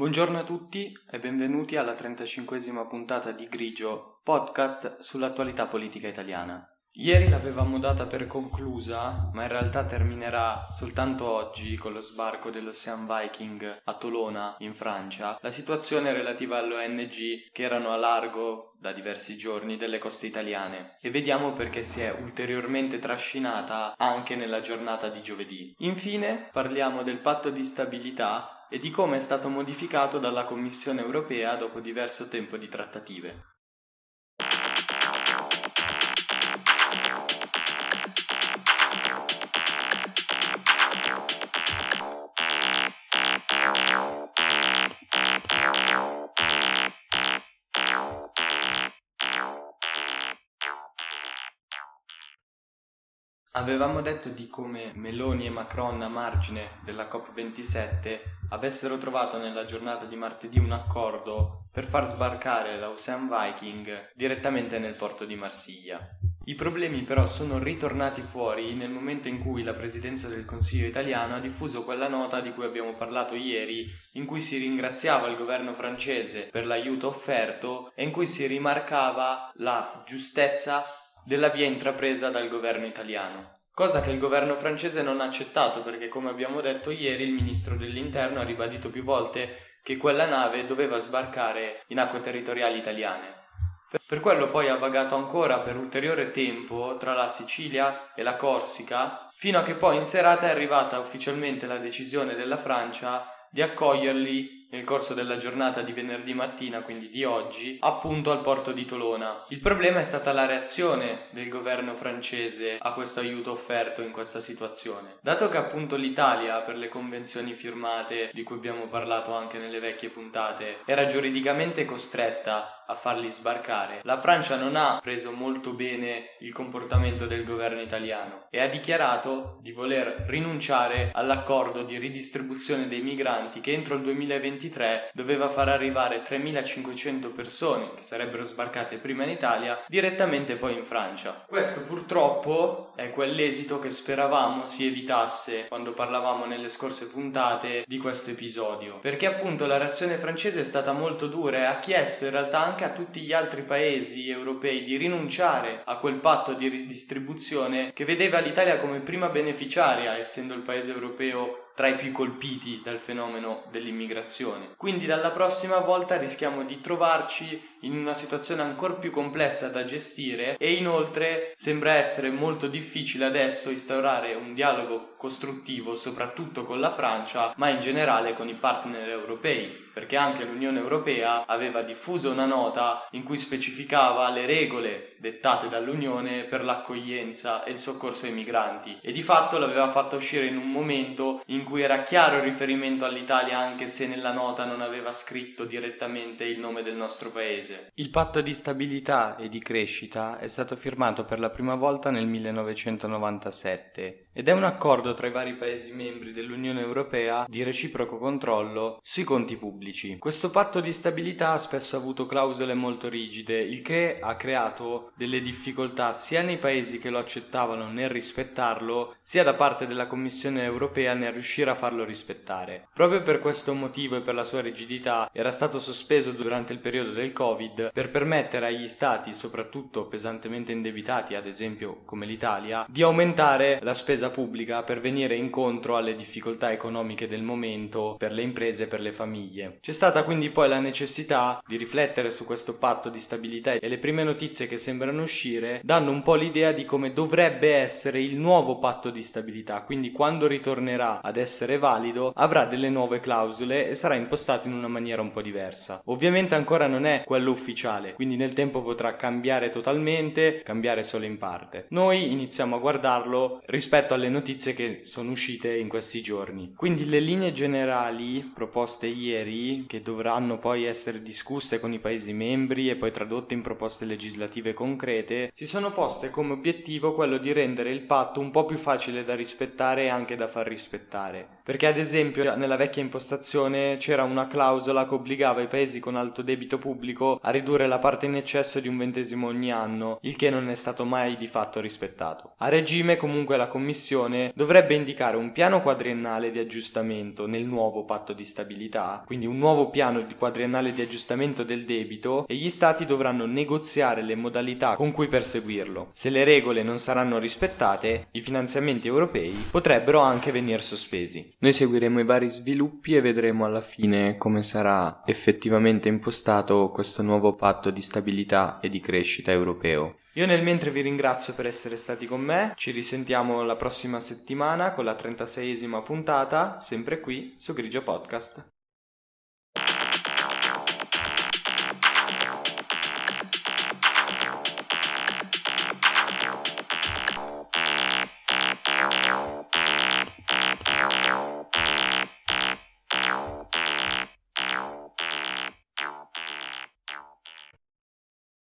Buongiorno a tutti e benvenuti alla 35esima puntata di Grigio, podcast sull'attualità politica italiana. Ieri l'avevamo data per conclusa, ma in realtà terminerà soltanto oggi con lo sbarco dell'Ocean Viking a Tolona, in Francia, la situazione relativa alle ONG che erano a largo da diversi giorni delle coste italiane e vediamo perché si è ulteriormente trascinata anche nella giornata di giovedì. Infine parliamo del patto di stabilità e di come è stato modificato dalla Commissione europea dopo diverso tempo di trattative. Avevamo detto di come Meloni e Macron a margine della COP27 avessero trovato nella giornata di martedì un accordo per far sbarcare l'Ocean Viking direttamente nel porto di Marsiglia. I problemi però sono ritornati fuori nel momento in cui la Presidenza del Consiglio italiano ha diffuso quella nota di cui abbiamo parlato ieri, in cui si ringraziava il governo francese per l'aiuto offerto e in cui si rimarcava la giustezza della via intrapresa dal governo italiano. Cosa che il governo francese non ha accettato perché, come abbiamo detto ieri, il ministro dell'interno ha ribadito più volte che quella nave doveva sbarcare in acque territoriali italiane. Per quello poi ha vagato ancora per ulteriore tempo tra la Sicilia e la Corsica, fino a che poi in serata è arrivata ufficialmente la decisione della Francia di accoglierli nel corso della giornata di venerdì mattina, quindi di oggi, appunto al porto di Tolona. Il problema è stata la reazione del governo francese a questo aiuto offerto in questa situazione. Dato che appunto l'Italia, per le convenzioni firmate di cui abbiamo parlato anche nelle vecchie puntate, era giuridicamente costretta a farli sbarcare. La Francia non ha preso molto bene il comportamento del governo italiano e ha dichiarato di voler rinunciare all'accordo di ridistribuzione dei migranti che entro il 2023 doveva far arrivare 3500 persone che sarebbero sbarcate prima in Italia direttamente poi in Francia. Questo purtroppo è quell'esito che speravamo si evitasse quando parlavamo nelle scorse puntate di questo episodio, perché appunto la reazione francese è stata molto dura e ha chiesto in realtà anche a tutti gli altri paesi europei di rinunciare a quel patto di ridistribuzione che vedeva l'Italia come prima beneficiaria, essendo il paese europeo tra i più colpiti dal fenomeno dell'immigrazione. Quindi dalla prossima volta rischiamo di trovarci in una situazione ancora più complessa da gestire e inoltre sembra essere molto difficile adesso instaurare un dialogo costruttivo soprattutto con la Francia ma in generale con i partner europei perché anche l'Unione Europea aveva diffuso una nota in cui specificava le regole dettate dall'Unione per l'accoglienza e il soccorso ai migranti e di fatto l'aveva fatta uscire in un momento in cui era chiaro il riferimento all'Italia anche se nella nota non aveva scritto direttamente il nome del nostro paese. Il patto di stabilità e di crescita è stato firmato per la prima volta nel 1997 ed è un accordo tra i vari Paesi membri dell'Unione Europea di reciproco controllo sui conti pubblici. Questo patto di stabilità ha spesso avuto clausole molto rigide, il che ha creato delle difficoltà sia nei Paesi che lo accettavano nel rispettarlo, sia da parte della Commissione Europea nel riuscire a farlo rispettare. Proprio per questo motivo e per la sua rigidità era stato sospeso durante il periodo del Covid per permettere agli Stati, soprattutto pesantemente indebitati, ad esempio come l'Italia, di aumentare la spesa spesa pubblica per venire incontro alle difficoltà economiche del momento per le imprese e per le famiglie. C'è stata quindi poi la necessità di riflettere su questo patto di stabilità e le prime notizie che sembrano uscire danno un po' l'idea di come dovrebbe essere il nuovo patto di stabilità, quindi quando ritornerà ad essere valido avrà delle nuove clausole e sarà impostato in una maniera un po' diversa. Ovviamente ancora non è quello ufficiale, quindi nel tempo potrà cambiare totalmente, cambiare solo in parte. Noi iniziamo a guardarlo rispetto rispetto alle notizie che sono uscite in questi giorni. Quindi le linee generali proposte ieri, che dovranno poi essere discusse con i Paesi membri e poi tradotte in proposte legislative concrete, si sono poste come obiettivo quello di rendere il patto un po' più facile da rispettare e anche da far rispettare. Perché ad esempio nella vecchia impostazione c'era una clausola che obbligava i paesi con alto debito pubblico a ridurre la parte in eccesso di un ventesimo ogni anno, il che non è stato mai di fatto rispettato. A regime comunque la Commissione Commissione dovrebbe indicare un piano quadriennale di aggiustamento nel nuovo patto di stabilità, quindi un nuovo piano di quadriennale di aggiustamento del debito e gli Stati dovranno negoziare le modalità con cui perseguirlo. Se le regole non saranno rispettate, i finanziamenti europei potrebbero anche venire sospesi. Noi seguiremo i vari sviluppi e vedremo alla fine come sarà effettivamente impostato questo nuovo patto di stabilità e di crescita europeo. Io nel mentre vi ringrazio per essere stati con me, ci risentiamo la prossima settimana con la 36esima puntata, sempre qui su Grigio Podcast.